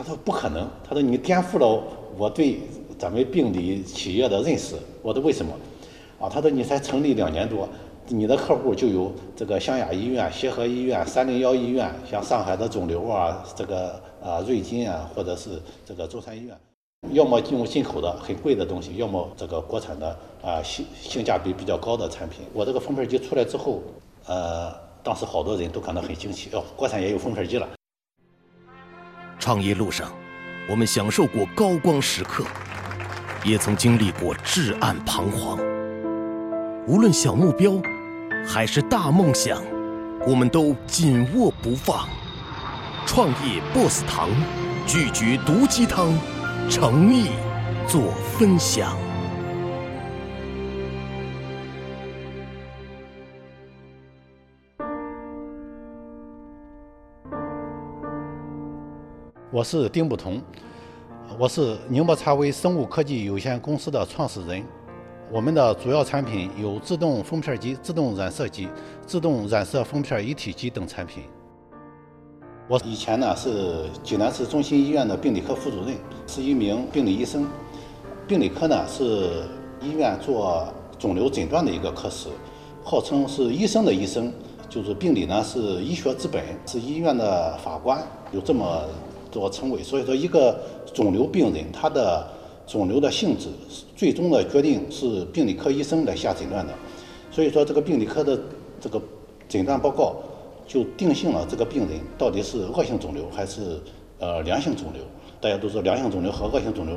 他说不可能，他说你颠覆了我对咱们病理企业的认识。我说为什么？啊，他说你才成立两年多，你的客户就有这个湘雅医院、协和医院、三零幺医院，像上海的肿瘤啊，这个啊瑞金啊，或者是这个舟山医院。要么用进口的很贵的东西，要么这个国产的啊性性价比比较高的产品。我这个封片机出来之后，呃，当时好多人都感到很惊奇，哦，国产也有封片机了。创业路上，我们享受过高光时刻，也曾经历过至暗彷徨。无论小目标还是大梦想，我们都紧握不放。创业 BOSS 堂，拒绝毒鸡汤。诚意做分享。我是丁不同，我是宁波茶威生物科技有限公司的创始人。我们的主要产品有自动封片机、自动染色机、自动染色封片一体机等产品。我以前呢是济南市中心医院的病理科副主任，是一名病理医生。病理科呢是医院做肿瘤诊断的一个科室，号称是医生的医生，就是病理呢是医学之本，是医院的法官，有这么多称谓。所以说，一个肿瘤病人他的肿瘤的性质，最终的决定是病理科医生来下诊断的。所以说，这个病理科的这个诊断报告。就定性了这个病人到底是恶性肿瘤还是呃良性肿瘤。大家都知道，良性肿瘤和恶性肿瘤，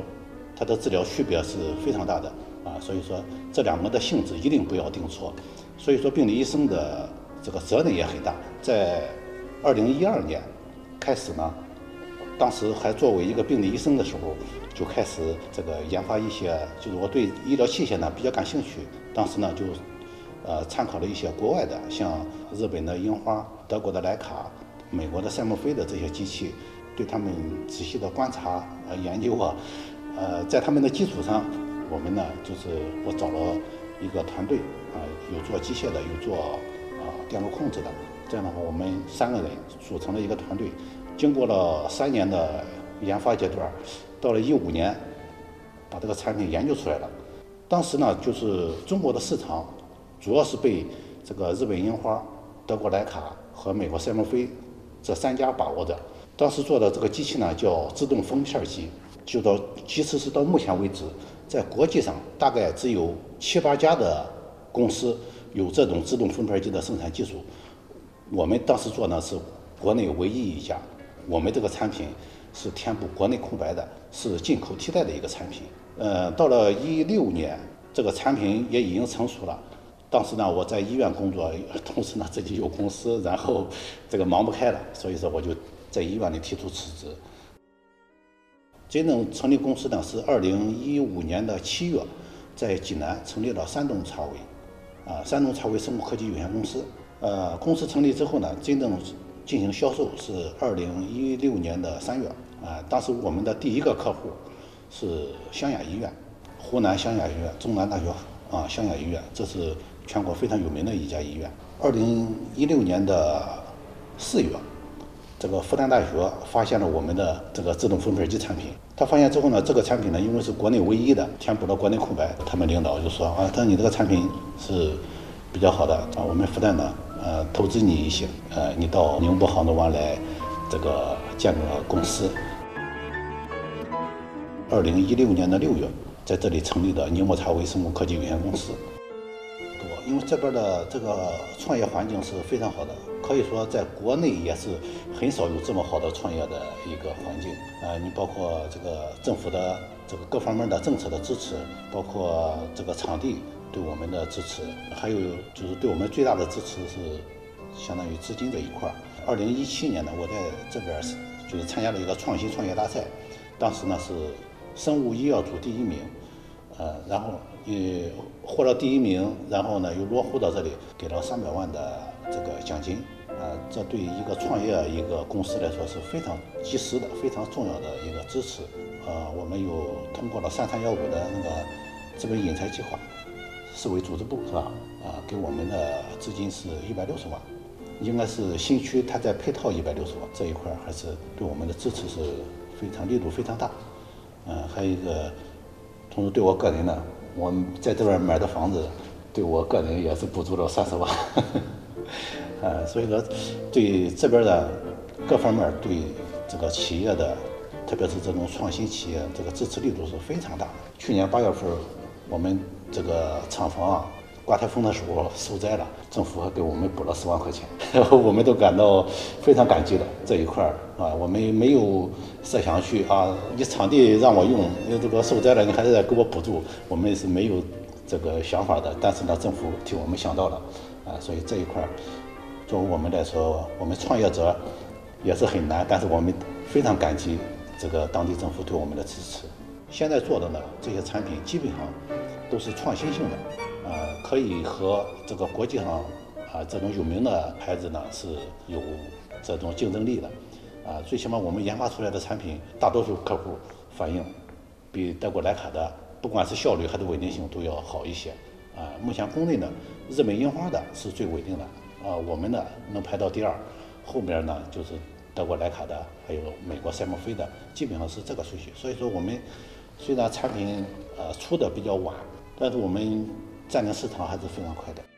它的治疗区别是非常大的啊。所以说，这两个的性质一定不要定错。所以说，病理医生的这个责任也很大。在二零一二年开始呢，当时还作为一个病理医生的时候，就开始这个研发一些，就是我对医疗器械呢比较感兴趣。当时呢就。呃，参考了一些国外的，像日本的樱花、德国的莱卡、美国的赛默菲的这些机器，对他们仔细的观察、呃研究啊，呃，在他们的基础上，我们呢就是我找了一个团队啊，有做机械的，有做啊电路控制的，这样的话，我们三个人组成了一个团队，经过了三年的研发阶段，到了一五年，把这个产品研究出来了。当时呢，就是中国的市场。主要是被这个日本樱花、德国莱卡和美国赛默菲这三家把握着。当时做的这个机器呢，叫自动封片机。就到，即使是到目前为止，在国际上大概只有七八家的公司有这种自动封片机的生产技术。我们当时做呢是国内唯一一家。我们这个产品是填补国内空白的，是进口替代的一个产品。呃，到了一六年，这个产品也已经成熟了。当时呢，我在医院工作，同时呢自己有公司，然后这个忙不开了，所以说我就在医院里提出辞职。真正成立公司呢是二零一五年的七月，在济南成立了山东茶威，啊，山东茶威生物科技有限公司。呃，公司成立之后呢，真正进行销售是二零一六年的三月，啊，当时我们的第一个客户是湘雅医院，湖南湘雅医院，中南大学啊，湘雅医院，这是。全国非常有名的一家医院。二零一六年的四月，这个复旦大学发现了我们的这个自动封片机产品。他发现之后呢，这个产品呢，因为是国内唯一的，填补了国内空白。他们领导就说啊，他说你这个产品是比较好的啊，我们复旦呢，呃，投资你一些，呃，你到宁波杭州湾来，这个建个公司。二零一六年的六月，在这里成立的宁波茶威生物科技有限公司。多因为这边的这个创业环境是非常好的，可以说在国内也是很少有这么好的创业的一个环境。啊，你包括这个政府的这个各方面的政策的支持，包括这个场地对我们的支持，还有就是对我们最大的支持是相当于资金这一块。二零一七年呢，我在这边是就是参加了一个创新创业大赛，当时呢是生物医药组第一名。呃，然后也获了第一名，然后呢又落户到这里，给了三百万的这个奖金，呃，这对于一个创业一个公司来说是非常及时的、非常重要的一个支持。呃，我们又通过了三三幺五的那个资本引才计划，市委组织部是吧？啊，给我们的资金是一百六十万，应该是新区它在配套一百六十万这一块还是对我们的支持是非常力度非常大。嗯，还有一个，同时对我个人呢，我在这边买的房子，对我个人也是补助了三十万。呃，所以说，对这边的各方面对这个企业的，特别是这种创新企业，这个支持力度是非常大的。去年八月份，我们这个厂房啊。刮台风的时候受灾了，政府还给我们补了十万块钱，我们都感到非常感激的这一块儿啊，我们没有设想去啊，你场地让我用，你这个受灾了，你还是得给我补助，我们是没有这个想法的。但是呢，政府替我们想到了啊，所以这一块儿，作为我们来说，我们创业者也是很难，但是我们非常感激这个当地政府对我们的支持。现在做的呢，这些产品基本上都是创新性的。呃，可以和这个国际上啊这种有名的牌子呢是有这种竞争力的，啊，最起码我们研发出来的产品，大多数客户反映比德国莱卡的不管是效率还是稳定性都要好一些，啊，目前公内呢，日本樱花的是最稳定的，啊，我们呢能排到第二，后面呢就是德国莱卡的，还有美国赛默飞的，基本上是这个顺序。所以说我们虽然产品呃出的比较晚，但是我们。占领市场还是非常快的。